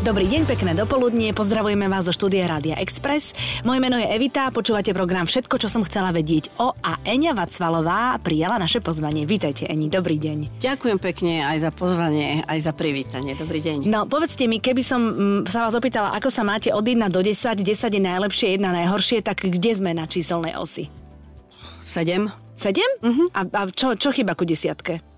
Dobrý deň, pekné dopoludnie, pozdravujeme vás zo štúdia Rádia Express. Moje meno je Evita, počúvate program Všetko, čo som chcela vedieť o a Eňa Vacvalová prijala naše pozvanie. Vítajte, Eni, dobrý deň. Ďakujem pekne aj za pozvanie, aj za privítanie. Dobrý deň. No, povedzte mi, keby som mm, sa vás opýtala, ako sa máte od 1 do 10, 10 je najlepšie, 1 najhoršie, tak kde sme na číselnej osi? 7. 7? Uh-huh. A, a čo, čo chyba ku desiatke?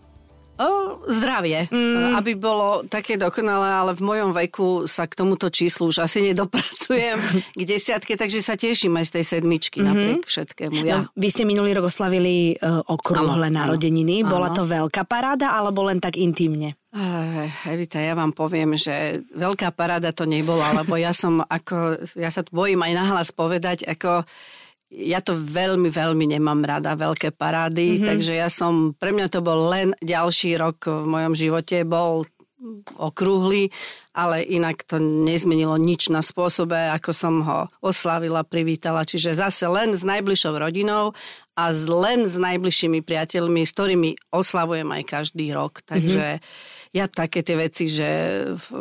O, zdravie, mm. aby bolo také dokonalé, ale v mojom veku sa k tomuto číslu už asi nedopracujem k desiatke, takže sa teším aj z tej sedmičky mm-hmm. napriek všetkému. Ja. No, vy ste minulý rok oslavili uh, okrúhle ano, narodeniny. Ano, Bola to veľká paráda alebo len tak intimne? Uh, Evita, ja vám poviem, že veľká paráda to nebola, lebo ja som ako, ja sa bojím aj nahlas povedať, ako ja to veľmi, veľmi nemám rada, veľké parády, mm-hmm. takže ja som, pre mňa to bol len ďalší rok v mojom živote, bol okrúhly, ale inak to nezmenilo nič na spôsobe, ako som ho oslavila, privítala. Čiže zase len s najbližšou rodinou a len s najbližšími priateľmi, s ktorými oslavujem aj každý rok. Takže mm-hmm ja také tie veci, že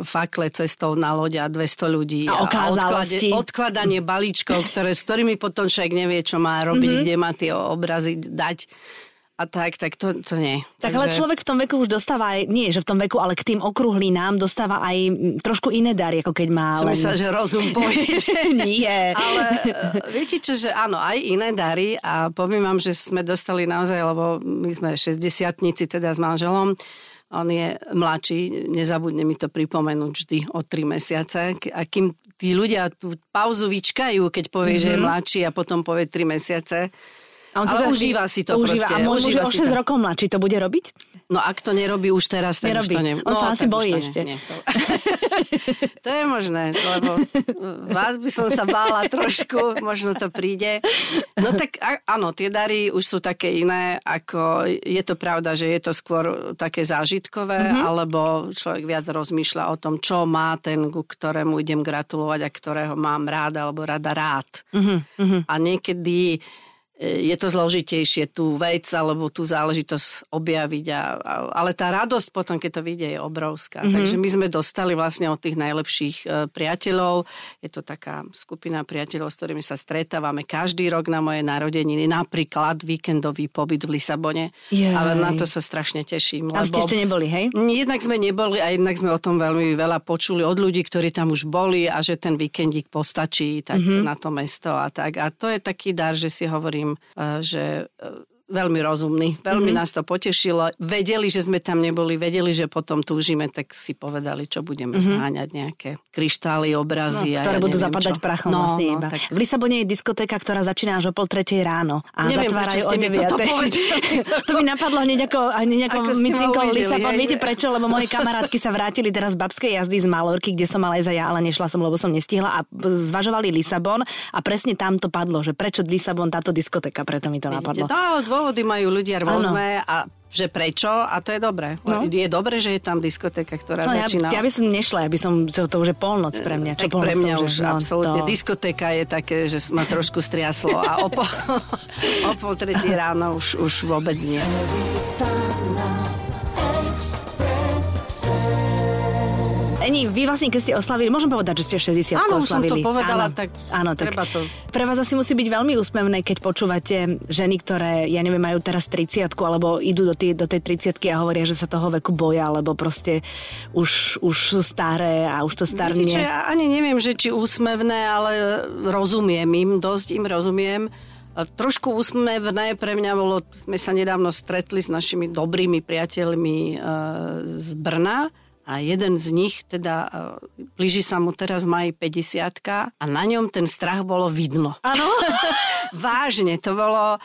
fakle cestou na loď a 200 ľudí a, a odklade, odkladanie balíčkov, ktoré, s ktorými potom človek nevie, čo má robiť, mm-hmm. kde má tie obrazy dať a tak, tak to, to nie. Tak Takže... ale človek v tom veku už dostáva aj, nie že v tom veku, ale k tým okrúhlinám dostáva aj trošku iné dary, ako keď má Som len... myslela, že rozum pojde. nie. Ale e, viete čo, že áno, aj iné dary a poviem vám, že sme dostali naozaj, lebo my sme 60 teda s manželom, on je mladší, nezabudne mi to pripomenúť vždy o tri mesiace. A kým tí ľudia tú pauzu vyčkajú, keď povie, mm-hmm. že je mhm. mladší a potom povie tri mesiace, a on ale užíva si to užíva. proste. A môj muž o 6 to. rokov mladší to bude robiť? No ak to nerobí už teraz, tak nerobí. už to ne... On no, sa asi bojí ešte. Nie, nie. to je možné, lebo vás by som sa bála trošku, možno to príde. No tak áno, tie dary už sú také iné, ako je to pravda, že je to skôr také zážitkové, mm-hmm. alebo človek viac rozmýšľa o tom, čo má ten, ku ktorému idem gratulovať a ktorého mám rád alebo rada rád. Mm-hmm. A niekedy je to zložitejšie tú vec alebo tú záležitosť objaviť. A, a, ale tá radosť potom, keď to vidie, je obrovská. Mm-hmm. Takže my sme dostali vlastne od tých najlepších e, priateľov. Je to taká skupina priateľov, s ktorými sa stretávame každý rok na moje narodeniny. Napríklad víkendový pobyt v Lisabone. Jej. A na to sa strašne teším. Tam ste ešte neboli, hej? Jednak sme neboli a jednak sme o tom veľmi veľa počuli od ľudí, ktorí tam už boli a že ten víkendík postačí tak mm-hmm. na to mesto a tak. A to je taký dar, že si hovorím, že veľmi rozumný. Veľmi mm-hmm. nás to potešilo. Vedeli, že sme tam neboli, vedeli, že potom túžime, tak si povedali, čo budeme mm-hmm. zháňať nejaké kryštály, obrazy. No, ktoré ja budú neviem, zapadať čo. prachom no, vlastne no, iba. Tak... V Lisabone je diskotéka, ktorá začína až o pol tretej ráno. A neviem, zatvárajú o 9. to mi napadlo hneď ako, hneď ako, ako micinkou Lisabon. Viete prečo? Lebo moje kamarátky sa vrátili teraz z babskej jazdy z Malorky, kde som mala aj za ja, ale nešla som, lebo som nestihla a zvažovali Lisabon a presne tam to padlo, že prečo Lisabon táto diskotéka, preto mi to napadlo. To, dôvody majú ľudia rôzne ano. a že prečo a to je dobré. No. Je dobré, že je tam diskotéka, ktorá no, začína... Ja, ja by som nešla, ja by som, to, to už je polnoc pre mňa. Čo pre mňa už no, absolútne. To... Diskotéka je také, že ma trošku striaslo a o pol, o pol tretí ráno už, už vôbec nie. Eni, vy vlastne, keď ste oslavili, môžem povedať, že ste 60 Áno, oslavili. som to povedala, áno, tak áno, tak treba to. Pre vás asi musí byť veľmi úsmevné, keď počúvate ženy, ktoré, ja neviem, majú teraz 30 alebo idú do, tý, do tej 30 a hovoria, že sa toho veku boja, lebo proste už, už sú staré a už to starne. Viete, ja ani neviem, že či úsmevné, ale rozumiem im, dosť im rozumiem. Trošku úsmevné pre mňa bolo, sme sa nedávno stretli s našimi dobrými priateľmi e, z Brna a jeden z nich, teda e, blíži sa mu teraz maj 50 a na ňom ten strach bolo vidno. Áno? Vážne, to bolo...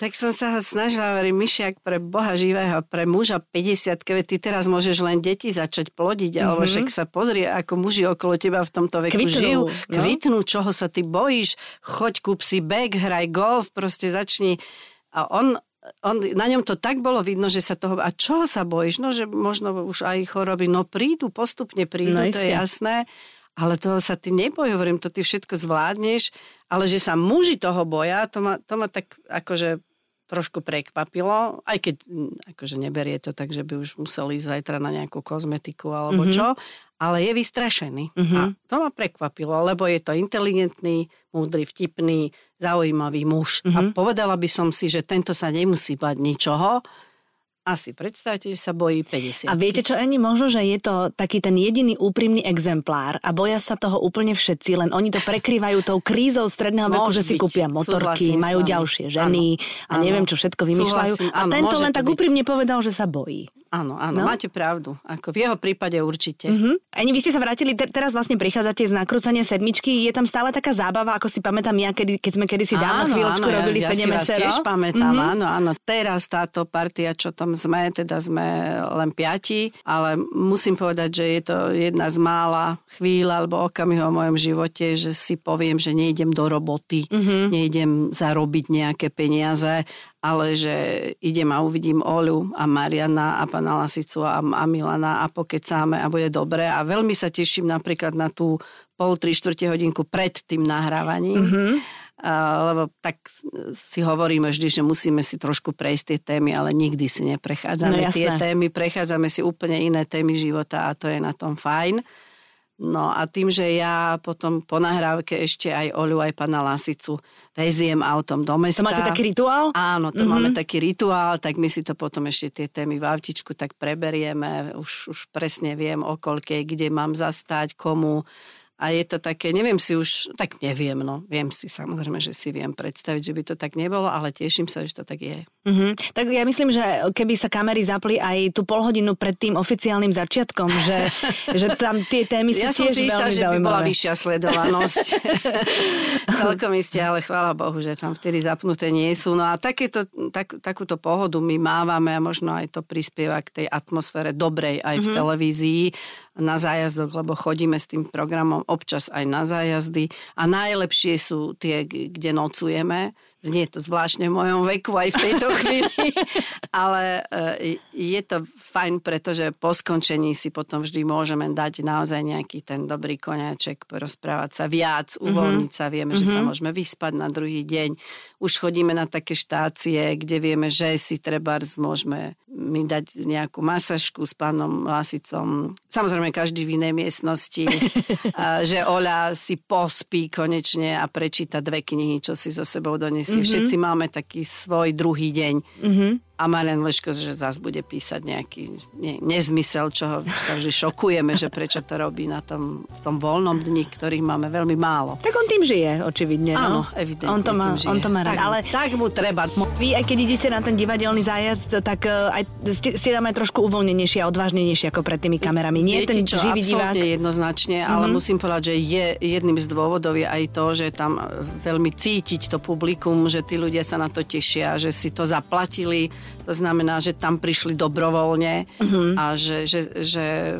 Tak som sa ho snažila, hovorím, Myšiak, pre Boha živého, pre muža 50 keď ty teraz môžeš len deti začať plodiť, mm-hmm. alebo však sa pozrie, ako muži okolo teba v tomto veku Kvitnú, žijú. No? Kvitnú, čoho sa ty bojíš, choď, kúp si bek, hraj golf, proste začni. A on on, na ňom to tak bolo vidno, že sa toho... A čo sa bojíš? No, že možno už aj choroby. No prídu, postupne prídu, no, to je jasné. Ale toho sa ty neboj, hovorím, to ty všetko zvládneš. Ale že sa muži toho boja, to ma, to ma tak akože trošku prekvapilo, aj keď akože neberie to tak, že by už museli ísť zajtra na nejakú kozmetiku alebo mm-hmm. čo, ale je vystrašený. Mm-hmm. A to ma prekvapilo, lebo je to inteligentný, múdry, vtipný, zaujímavý muž. Mm-hmm. A mhm. povedala by som si, že tento sa nemusí bať ničoho, asi predstavte, že sa bojí 50. A viete čo, Eni, možno, že je to taký ten jediný úprimný exemplár a boja sa toho úplne všetci, len oni to prekrývajú tou krízou stredného veku, že si kúpia motorky, majú ďalšie ženy ano. a neviem, čo všetko vymýšľajú. Súhlasím. A tento len tak byť. úprimne povedal, že sa bojí. Áno, áno, no? máte pravdu. Ako v jeho prípade určite. Uh-huh. Ani vy ste sa vrátili, te- teraz vlastne prichádzate z nakrúcania sedmičky. Je tam stále taká zábava, ako si pamätám ja, kedy, keď sme kedysi dávno áno, chvíľočku áno, robili ja, ja si tiež pamätám, uh-huh. áno, áno. Teraz táto partia, čo tam sme, teda sme len piati, ale musím povedať, že je to jedna z mála chvíľ alebo okamihov v mojom živote, že si poviem, že nejdem do roboty, uh-huh. nejdem zarobiť nejaké peniaze, ale že idem a uvidím Oľu a Mariana a pana Lasicu a, a Milana a pokecáme a bude dobre a veľmi sa teším napríklad na tú pol, tri, štvrte hodinku pred tým nahrávaním. Mm-hmm. Uh, lebo tak si hovoríme vždy, že musíme si trošku prejsť tie témy, ale nikdy si neprechádzame no, tie témy, prechádzame si úplne iné témy života a to je na tom fajn. No a tým, že ja potom po nahrávke ešte aj Oľu, aj pana Lasicu veziem autom do mesta. To máte taký rituál? Áno, to mm-hmm. máme taký rituál, tak my si to potom ešte tie témy v autičku tak preberieme. Už, už presne viem, o koľkej, kde mám zastať, komu a je to také, neviem si už, tak neviem, no. Viem si samozrejme, že si viem predstaviť, že by to tak nebolo, ale teším sa, že to tak je. Mm-hmm. Tak ja myslím, že keby sa kamery zapli aj tú polhodinu pred tým oficiálnym začiatkom, že, že tam tie témy sú ja tiež som si istá, že by bola vyššia sledovanosť. Celkom isté, ale chvála Bohu, že tam vtedy zapnuté nie sú. No a takéto, tak, takúto pohodu my mávame a možno aj to prispieva k tej atmosfére dobrej aj v mm-hmm. televízii na zájazdok, lebo chodíme s tým programom občas aj na zájazdy. A najlepšie sú tie, kde nocujeme, Znie to zvláštne v mojom veku aj v tejto chvíli, ale e, je to fajn, pretože po skončení si potom vždy môžeme dať naozaj nejaký ten dobrý koniaček, porozprávať sa viac, mhm. uvoľniť sa, vieme, mm-hmm. že sa mhm. môžeme vyspať na druhý deň. Už chodíme na také štácie, kde vieme, že si treba môžeme mi dať nejakú masažku s pánom Lasicom. Samozrejme, každý v inej miestnosti. že Oľa si pospí konečne a prečíta dve knihy, čo si so sebou donesie si mm-hmm. všetci máme taký svoj druhý deň. Mm-hmm a Marian Leško, že zás bude písať nejaký ne, nezmysel, čo ho vždy šokujeme, že prečo to robí na tom, v tom voľnom dni, ktorých máme veľmi málo. Tak on tým žije, očividne. No? Áno, evidentne on to má, on to má rád. Tak, ale tak mu treba. Vy, aj keď idete na ten divadelný zájazd, tak uh, aj, ste, ste tam aj trošku uvoľnenejšie a odvážnejšie ako pred tými kamerami. Nie Viete, ten čo, živý divák? jednoznačne, mm-hmm. ale mhm. musím povedať, že je jedným z dôvodov je aj to, že tam veľmi cítiť to publikum, že tí ľudia sa na to tešia, že si to zaplatili, to znamená, že tam prišli dobrovoľne uh-huh. a že, že, že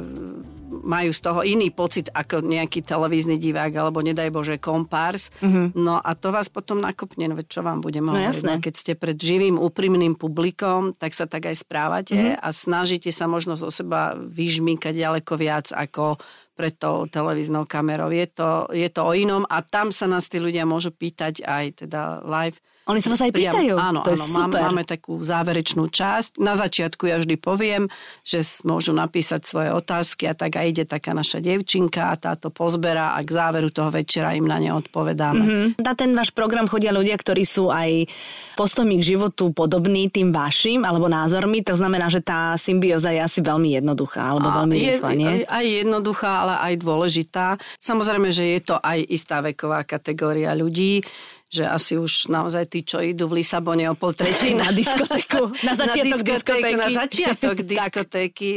majú z toho iný pocit ako nejaký televízny divák alebo nedaj Bože kompárs. Uh-huh. No a to vás potom nakopne, no čo vám budem no, hovoriť. No, keď ste pred živým, úprimným publikom, tak sa tak aj správate uh-huh. a snažíte sa možno zo seba vyžmýkať ďaleko viac ako pred tou televíznou kamerou. Je to, je to o inom a tam sa nás tí ľudia môžu pýtať aj teda live oni sa vás aj pýtajú. Priam, áno, to áno, máme, máme takú záverečnú časť. Na začiatku ja vždy poviem, že môžu napísať svoje otázky a tak aj ide taká naša devčinka a táto pozbera a k záveru toho večera im na ne odpovedáme. Mm-hmm. Na ten váš program chodia ľudia, ktorí sú aj postojmi k životu podobní tým vašim alebo názormi. To znamená, že tá symbióza je asi veľmi jednoduchá alebo a veľmi rýchla, nie? Aj jednoduchá, ale aj dôležitá. Samozrejme, že je to aj istá veková kategória ľudí že asi už naozaj tí, čo idú v Lisabone o pol tretej na diskotéku, na začiatok na diskotéky, na začiatok diskotéky,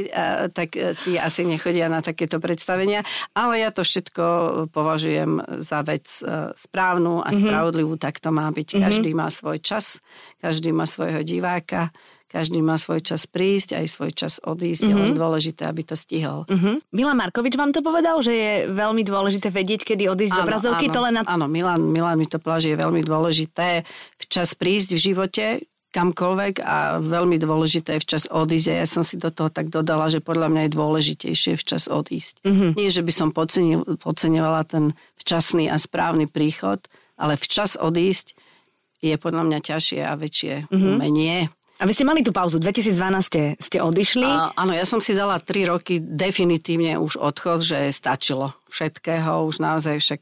tak e, tí asi nechodia na takéto predstavenia. Ale ja to všetko považujem za vec e, správnu a mhm. spravodlivú, tak to má byť. Mhm. Každý má svoj čas, každý má svojho diváka každý má svoj čas prísť, aj svoj čas odísť. Mm-hmm. Je len mhm. dôležité, aby to stihol. Mm-hmm. Milan Markovič vám to povedal, že je veľmi dôležité vedieť, kedy odísť áno, z obrazovky? Áno, to len na... áno Milan, Milan mi to pláži, je veľmi dôležité včas prísť v živote, kamkoľvek a veľmi dôležité je včas odísť. A ja som si do toho tak dodala, že podľa mňa je dôležitejšie včas odísť. Mm-hmm. Nie, že by som podceňovala ten včasný a správny príchod, ale včas odísť je podľa mňa ťažšie a väčšie mm-hmm. umenie. A vy ste mali tú pauzu, 2012 ste, odišli? A, áno, ja som si dala 3 roky definitívne už odchod, že stačilo všetkého, už naozaj však,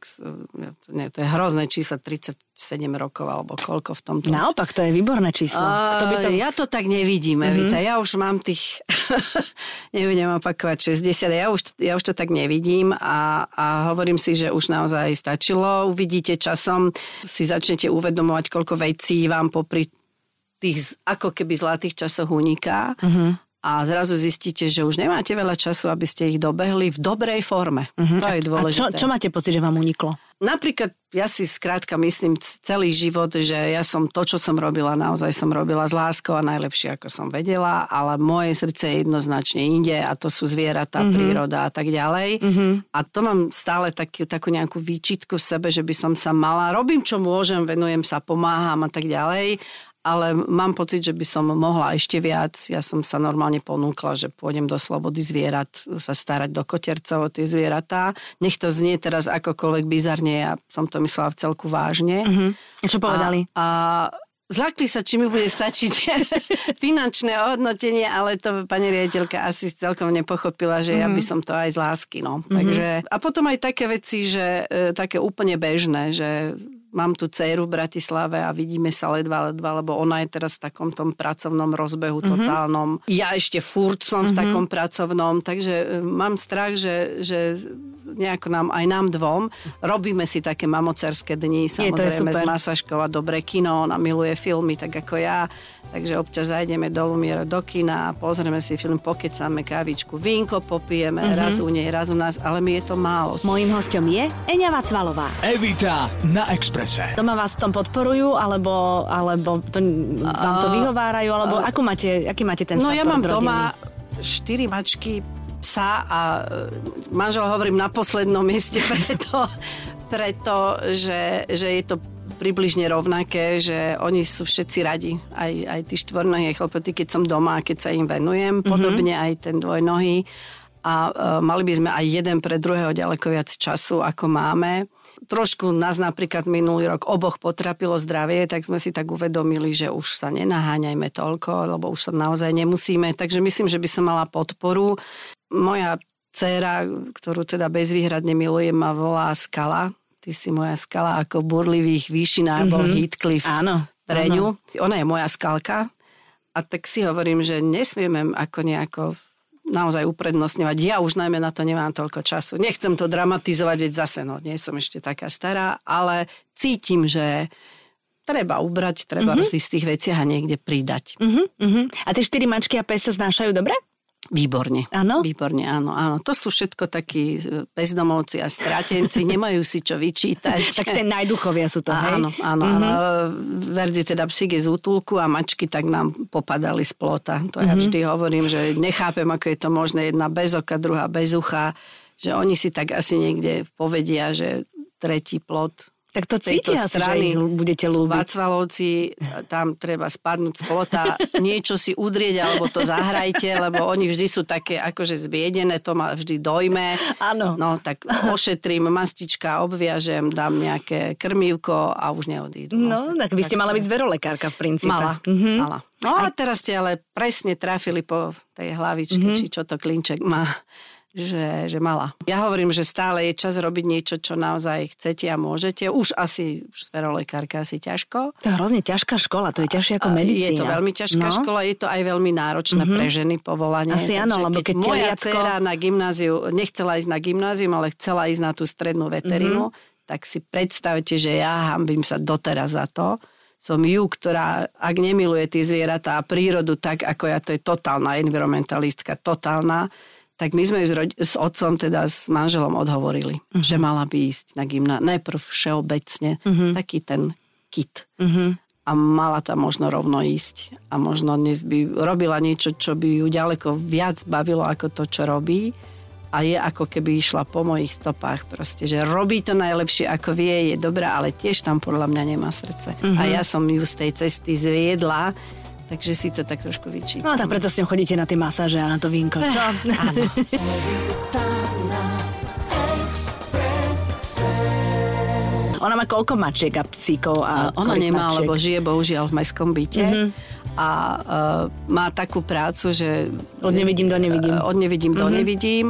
nie, to je hrozné číslo, 37 rokov alebo koľko v tomto. Naopak, to je výborné číslo. Kto by to... Ja to tak nevidím, mm-hmm. Evita, ja už mám tých, nebudem opakovať, 60, ja už, ja už to tak nevidím a, a hovorím si, že už naozaj stačilo. Uvidíte časom, si začnete uvedomovať, koľko vecí vám popri tých ako keby zlatých časoch uniká uh-huh. a zrazu zistíte, že už nemáte veľa času, aby ste ich dobehli v dobrej forme. Uh-huh. To je dôležité. A čo, čo máte pocit, že vám uniklo? Napríklad ja si skrátka myslím celý život, že ja som to, čo som robila, naozaj som robila s láskou a najlepšie, ako som vedela, ale moje srdce je jednoznačne inde a to sú zvieratá, mm-hmm. príroda a tak ďalej. Mm-hmm. A to mám stále takú, takú nejakú výčitku v sebe, že by som sa mala, robím čo môžem, venujem sa, pomáham a tak ďalej, ale mám pocit, že by som mohla ešte viac. Ja som sa normálne ponúkla, že pôjdem do slobody zvierat, sa starať do kotercov o tie zvieratá. Nech to znie teraz akokoľvek bizarne, ja som to myslela v celku vážne. Uh-huh. Čo povedali? A, a zlakli sa, či mi bude stačiť finančné ohodnotenie, ale to pani riaditeľka asi celkom nepochopila, že mm-hmm. ja mhm. by som to aj z lásky. No. Mm-hmm. Takže, a potom aj také veci, že e, také úplne bežné, že mám tu dceru v Bratislave a vidíme sa ledva, ledva, lebo ona je teraz v takom tom pracovnom rozbehu mm-hmm. totálnom. Ja ešte furt som mm-hmm. v mhm. takom pracovnom, takže e, mám strach, že, že nejako nám, aj nám dvom, robíme si také mamocerské dni, samozrejme s masažkou a dobré kino, ona miluje filmy, tak ako ja, takže občas zajdeme do Lumiera do kina, pozrieme si film, pokecáme kávičku, vínko popijeme, mm-hmm. raz u nej, raz u nás, ale mi je to málo. Mojím hostom je Eňa Vacvalová. Evita na Express. Exprese. Doma vás v tom podporujú, alebo, alebo to, vám to vyhovárajú, alebo uh, ako máte, aký máte ten No ja mám rodiny? doma štyri mačky, psa a e, manžel hovorím na poslednom mieste preto, preto že, že je to približne rovnaké, že oni sú všetci radi. Aj, aj tí štvornohé chlpoty, keď som doma, keď sa im venujem. Mm-hmm. Podobne aj ten dvojnohý. A uh, mali by sme aj jeden pre druhého ďaleko viac času, ako máme trošku nás napríklad minulý rok oboch potrapilo zdravie, tak sme si tak uvedomili, že už sa nenaháňajme toľko, lebo už sa naozaj nemusíme. Takže myslím, že by som mala podporu. Moja dcéra, ktorú teda bezvýhradne milujem, ma volá Skala. Ty si moja skala ako burlivých výšinách mm-hmm. bol. Heathcliff áno, pre ňu. Ona je moja skalka. A tak si hovorím, že nesmieme ako nejako naozaj uprednostňovať. Ja už najmä na to nemám toľko času. Nechcem to dramatizovať, veď zase, no, nie som ešte taká stará, ale cítim, že treba ubrať, treba mm-hmm. z tých veciach a niekde pridať. Mm-hmm. A tie štyri mačky a pes sa znášajú dobre? Výborne. Áno? Výborne, áno, áno. To sú všetko takí e, bezdomovci a stratenci, nemajú si čo vyčítať. tak ten najduchovia sú to, hej? Áno, áno, mm-hmm. áno. Verdi teda psík je z útulku a mačky tak nám popadali z plota. To mm-hmm. ja mhm. vždy hovorím, že nechápem, ako je to možné. Jedna bez oka, druhá bez ucha. Že oni si tak asi niekde povedia, že tretí plot tak to cítia strany, že budete ľúbiť. Václavovci, tam treba spadnúť z plota, niečo si udrieť, alebo to zahrajte, lebo oni vždy sú také akože zbiedené, to ma vždy dojme. Áno. No, tak ošetrím, mastička, obviažem, dám nejaké krmívko a už neodídu. No, no tak, tak vy ste tak mala byť zverolekárka v princípe. Mala, mm-hmm. mala. No a teraz ste ale presne trafili po tej hlavičke, mm-hmm. či čo to klinček má že, že mala. Ja hovorím, že stále je čas robiť niečo, čo naozaj chcete a môžete. Už asi, už sferolekárka asi ťažko. To je hrozne ťažká škola, to je ťažšie ako medicína. Je to veľmi ťažká no. škola, je to aj veľmi náročné mm-hmm. pre ženy povolanie. Asi áno, lebo keď, keď moja teliatko... dcera na gymnáziu, nechcela ísť na gymnázium, ale chcela ísť na tú strednú veterinu, mm-hmm. tak si predstavte, že ja hambím sa doteraz za to, som ju, ktorá, ak nemiluje tie zvieratá a prírodu tak, ako ja, to je totálna environmentalistka, totálna, tak my sme s, rodi- s otcom, teda s manželom odhovorili, uh-huh. že mala by ísť na gymná. Najprv všeobecne, uh-huh. taký ten kit. Uh-huh. A mala tam možno rovno ísť. A možno dnes by robila niečo, čo by ju ďaleko viac bavilo ako to, čo robí. A je ako keby išla po mojich stopách proste, že robí to najlepšie ako vie, je dobrá, ale tiež tam podľa mňa nemá srdce. Uh-huh. A ja som ju z tej cesty zviedla takže si to tak trošku vyčítam. No tak preto s ňou chodíte na tie masáže a na to vínko, čo? Áno. Ona má koľko mačiek a psíkov? A ona nemá, mačiek? lebo žije bohužiaľ v mestskom byte. Mm-hmm. A uh, má takú prácu, že... Od nevidím do nevidím. Od nevidím mm-hmm. do nevidím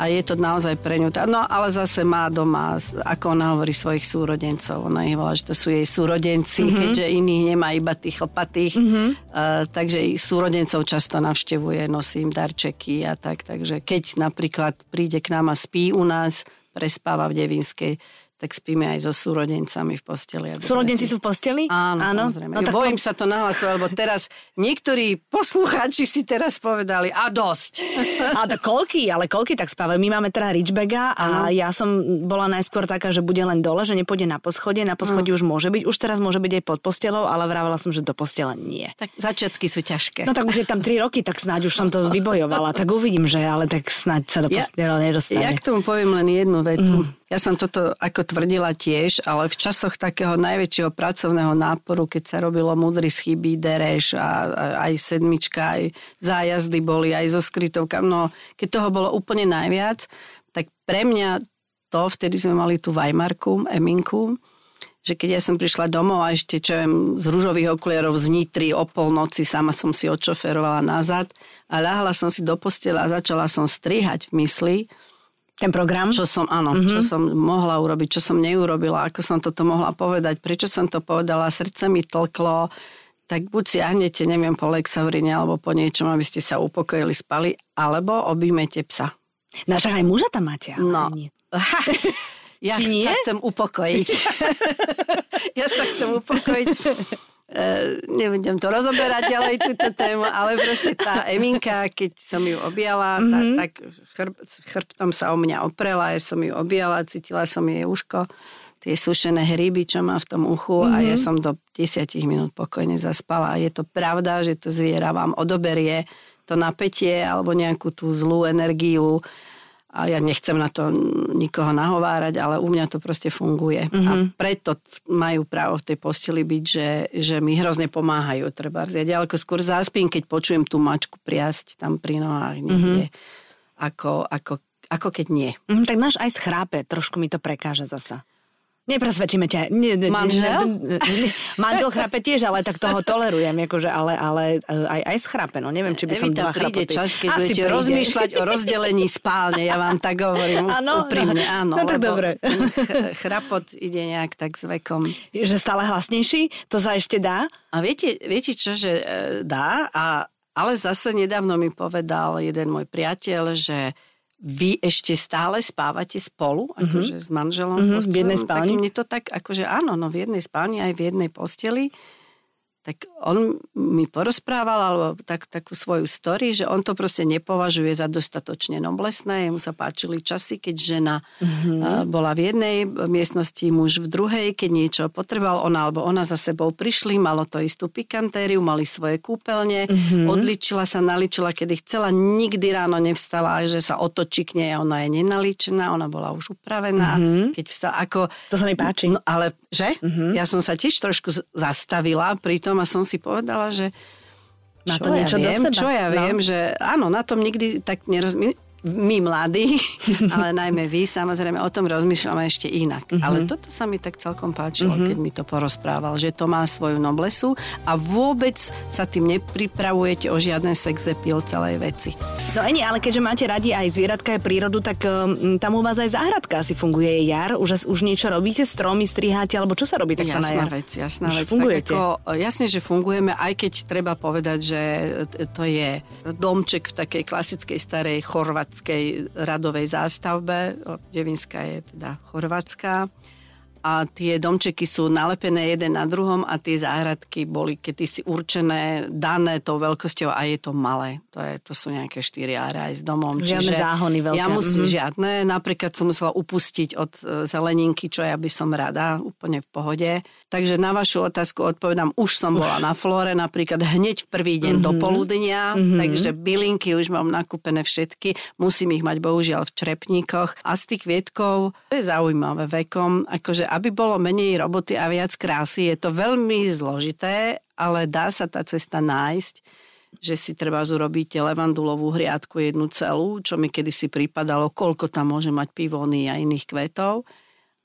a je to naozaj pre ňu. No ale zase má doma, ako ona hovorí, svojich súrodencov. Ona ich volá, že to sú jej súrodenci, mm-hmm. keďže iných nemá iba tých chlpatých. Mm-hmm. Uh, takže ich súrodencov často navštevuje, nosí im darčeky a tak. Takže keď napríklad príde k nám a spí u nás, prespáva v Devinskej, tak spíme aj so súrodencami v posteli. Súrodenci sú v posteli? Áno, Áno? samozrejme. No, tak Bojím to... sa to nahlas lebo teraz niektorí poslucháči si teraz povedali, a dosť. A to koľky, ale koľky tak spávajú. My máme teda Richbega a Áno. ja som bola najskôr taká, že bude len dole, že nepôjde na poschodie. Na poschodí už môže byť, už teraz môže byť aj pod postelou, ale vravela som, že do postele nie. Tak začiatky sú ťažké. No tak už je tam 3 roky, tak snáď už som to vybojovala. Tak uvidím, že ale tak snáď sa do postele ja, nedostane. Ja k tomu poviem len jednu vetu. Mm. Ja som toto ako tvrdila tiež, ale v časoch takého najväčšieho pracovného náporu, keď sa robilo mudry chyby, dereš a, a aj sedmička, aj zájazdy boli, aj so skrytovkami, no keď toho bolo úplne najviac, tak pre mňa to, vtedy sme mali tú Weimarku, Eminku, že keď ja som prišla domov a ešte čo viem, z rúžových okuliarov z Nitry o polnoci sama som si odšoferovala nazad a ľahla som si do postela a začala som strihať v mysli, ten program? Čo som, áno, mm-hmm. čo som mohla urobiť, čo som neurobila, ako som toto mohla povedať, prečo som to povedala, srdce mi tlklo, tak buď siahnete, neviem, po Lexaurine alebo po niečom, aby ste sa upokojili, spali, alebo objímete psa. Naša aj muža tam máte, no. nie. ja sa chcem upokojiť. ja sa chcem upokojiť. Uh, nebudem to rozoberať ďalej túto tému, ale proste tá Eminka, keď som ju objala, mm-hmm. tá, tak chrb, chrbtom sa o mňa oprela, ja som ju objala, cítila som jej uško, tie sušené hryby, čo má v tom uchu mm-hmm. a ja mhm. som do 10 minút pokojne zaspala. A je to pravda, že to zviera vám odoberie to napätie alebo nejakú tú zlú energiu, a ja nechcem na to nikoho nahovárať, ale u mňa to proste funguje. Mm-hmm. A mhm. preto majú právo v tej posteli byť, že, že mi hrozne pomáhajú. Treba ja ďaleko skôr zaspím, keď počujem tú mačku priasť tam pri nohách niekde. Mm-hmm. Ako, ako, ako keď nie. Mm, tak náš aj schrápe, trošku mi to prekáža zasa. Nepresvedčíme ťa. Nie, nie, Manžel? Nie, manžel chrape tiež, ale tak toho tolerujem, akože, ale, ale aj, aj schrape. No neviem, či by som dva príde čas, keď Asi budete príde. rozmýšľať o rozdelení spálne, ja vám tak hovorím ano, úprimne. Áno, no tak dobre. Chrapot ide nejak tak s vekom. Že stále hlasnejší? To sa ešte dá? A viete, viete čo, že e, dá, a, ale zase nedávno mi povedal jeden môj priateľ, že vy ešte stále spávate spolu, mm-hmm. akože s manželom mm-hmm, v, v jednej spálni? Tak mne to tak, akože áno, no v jednej spálni aj v jednej posteli tak on mi porozprával alebo tak, takú svoju story, že on to proste nepovažuje za dostatočne noblesné. Jemu sa páčili časy, keď žena mm-hmm. bola v jednej miestnosti, muž v druhej, keď niečo potreboval, ona alebo ona za sebou prišli, malo to istú pikantériu, mali svoje kúpeľne, mm-hmm. odličila sa, naličila, kedy chcela, nikdy ráno nevstala, že sa otočí k nej, ona je nenaličená, ona bola už upravená. Mm-hmm. Keď vstala, ako... To sa mi páči. No, ale, že? Mm-hmm. Ja som sa tiež trošku zastavila pri tom, tom a som si povedala, že má to niečo ja viem, do seba. Čo ja no. viem, že áno, na tom nikdy tak nerozmýšľam my mladí, ale najmä vy, samozrejme o tom rozmýšľame ešte inak. Mm-hmm. Ale toto sa mi tak celkom páčilo, mm-hmm. keď mi to porozprával, že to má svoju noblesu a vôbec sa tým nepripravujete o žiadne sex appeal celej veci. No ani, ale keďže máte radi aj zvieratka, aj prírodu, tak um, tam u vás aj záhradka asi funguje jar. Už, už niečo robíte, stromy striháte, alebo čo sa robí takto jasná na jar? vec, jasná už vec. Fungujete. Tak ako, jasne, že fungujeme, aj keď treba povedať, že to je domček v takej klasickej starej Chorvat chorvátskej radovej zástavbe. Devinská je teda chorvátska a tie domčeky sú nalepené jeden na druhom a tie záhradky boli kedysi určené, dané tou veľkosťou a je to malé. To, je, to sú nejaké štyri áre aj s domom. Žiadne Čiže záhony veľké. Ja musím mm-hmm. žiadne. Napríklad som musela upustiť od e, zeleninky, čo ja by som rada, úplne v pohode. Takže na vašu otázku odpovedám, už som bola na flore, napríklad hneď v prvý deň mm-hmm. do poludnia, mm-hmm. takže bylinky už mám nakúpené všetky, musím ich mať bohužiaľ v črepníkoch. A z tých kvietkov, to je zaujímavé vekom, akože aby bolo menej roboty a viac krásy, je to veľmi zložité, ale dá sa tá cesta nájsť, že si treba urobiť levandulovú hriadku jednu celú, čo mi kedysi pripadalo, koľko tam môže mať pivóny a iných kvetov.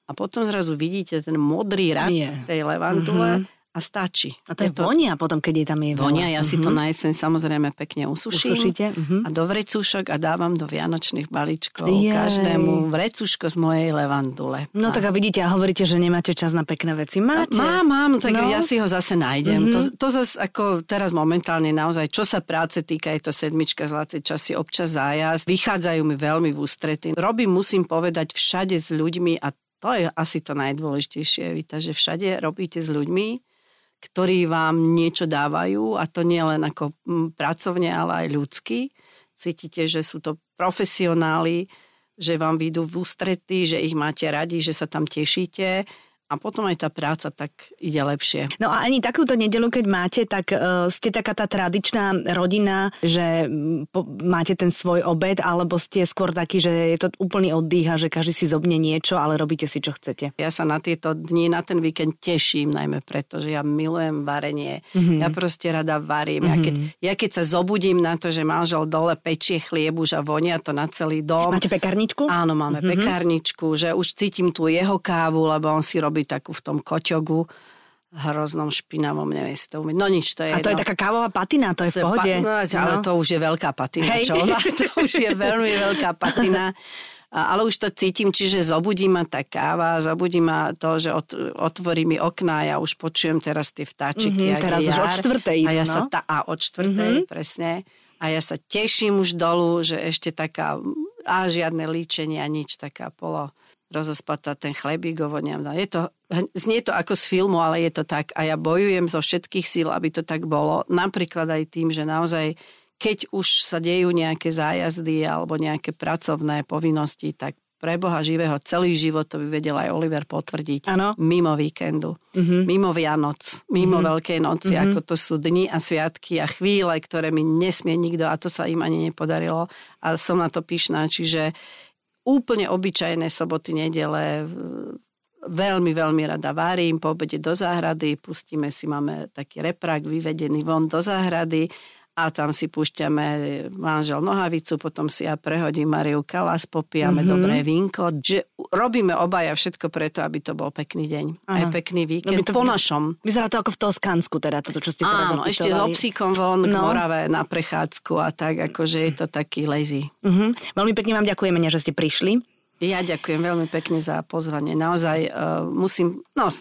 a potom zrazu vidíte ten modrý rad tej levandule mm-hmm a stačí. A to je, je to... vonia potom, keď je tam je veľa. Vonia, ja uh-huh. si to mhm. na jeseň samozrejme pekne usuším. Usúšite? Uh-huh. A do vrecúšok a dávam do vianočných balíčkov Jej. každému vrecuško z mojej levandule. No a... tak a vidíte a hovoríte, že nemáte čas na pekné veci. Máte? Mám, mám, tak no. ja si ho zase nájdem. Uh-huh. To, to zase ako teraz momentálne naozaj, čo sa práce týka, je to sedmička zlaté časy, občas zájazd. Vychádzajú mi veľmi v ústrety. Robím, musím povedať, všade s ľuďmi a to je asi to najdôležitejšie, Vita, že všade robíte s ľuďmi, ktorí vám niečo dávajú a to nie len ako pracovne, ale aj ľudský. Cítite, že sú to profesionáli, že vám vyjdú v ústrety, že ich máte radi, že sa tam tešíte a potom aj tá práca tak ide lepšie. No a ani takúto nedelu, keď máte, tak uh, ste taká tá tradičná rodina, že po, máte ten svoj obed, alebo ste skôr taký, že je to úplný oddych a že každý si zobne niečo, ale robíte si, čo chcete. Ja sa na tieto dni, na ten víkend teším, najmä preto, že ja milujem varenie. Mm-hmm. Ja proste rada varím. Mm-hmm. Ja, keď, ja keď sa zobudím na to, že manžel dole pečie chlieb už a vonia to na celý dom. Máte pekárničku? Áno, máme mm-hmm. pekárničku, že už cítim tu jeho kávu, lebo on si robí robí takú v tom koťogu hroznom špinavom, neviem si to umieť. No nič, to je... A to no. je taká kávová patina, to je v pohode. Pa, no, ale no. to už je veľká patina, Hej. čo? to už je veľmi veľká patina. ale už to cítim, čiže zobudí ma tá káva, zobudí ma to, že ot, otvorí mi okná, ja už počujem teraz tie vtáčiky. Mm-hmm, teraz už od štvrtej. A ja no? sa tá, a od štvrtej, mm-hmm. presne. A ja sa teším už dolu, že ešte taká, a žiadne líčenie a nič, taká polo rozospatá ten chlebík, ovoniam. No, je to, znie to ako z filmu, ale je to tak. A ja bojujem zo všetkých síl, aby to tak bolo. Napríklad aj tým, že naozaj, keď už sa dejú nejaké zájazdy alebo nejaké pracovné povinnosti, tak pre Boha živého celý život, to by vedel aj Oliver potvrdiť, ano. mimo víkendu, uh-huh. mimo Vianoc, mimo uh-huh. Veľkej noci, uh-huh. ako to sú dni a sviatky a chvíle, ktoré mi nesmie nikto a to sa im ani nepodarilo a som na to pyšná, čiže úplne obyčajné soboty, nedele, veľmi, veľmi rada varím, po obede do záhrady, pustíme si, máme taký reprak vyvedený von do záhrady a tam si púšťame manžel nohavicu, potom si ja prehodím Mariu Kalas, popijame mm-hmm. dobré vínko. Že robíme obaja všetko preto, aby to bol pekný deň. Aha. Aj pekný víkend. No to, po našom. Vyzerá to ako v Toskánsku, teda toto, čo ste teraz Áno, opisovali. ešte s obsíkom von no. k Morave na prechádzku a tak, akože je to taký lazy. Mm-hmm. Veľmi pekne vám ďakujeme, že ste prišli. Ja ďakujem veľmi pekne za pozvanie. Naozaj uh, musím, no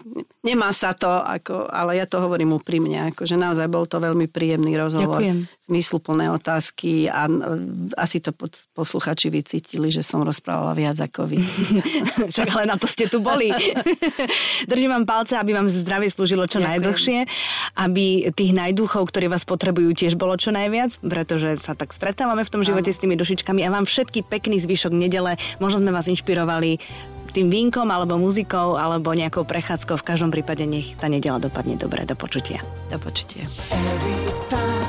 nemá sa to, ako, ale ja to hovorím úprimne, že naozaj bol to veľmi príjemný rozhovor. Ďakujem. Zmysluplné otázky a uh, asi to pod, posluchači vycítili, že som rozprávala viac ako vy. Však ale na to ste tu boli. Držím vám palce, aby vám zdravie slúžilo čo Ďakujem. najdlhšie, aby tých najduchov, ktorí vás potrebujú, tiež bolo čo najviac, pretože sa tak stretávame v tom živote Áno. s tými dušičkami a vám všetky pekný zvyšok nedele. Možno sme vás vás inšpirovali tým vínkom alebo muzikou alebo nejakou prechádzkou. V každom prípade nech tá nedela dopadne dobre. Do počutia. Do počutia. Every time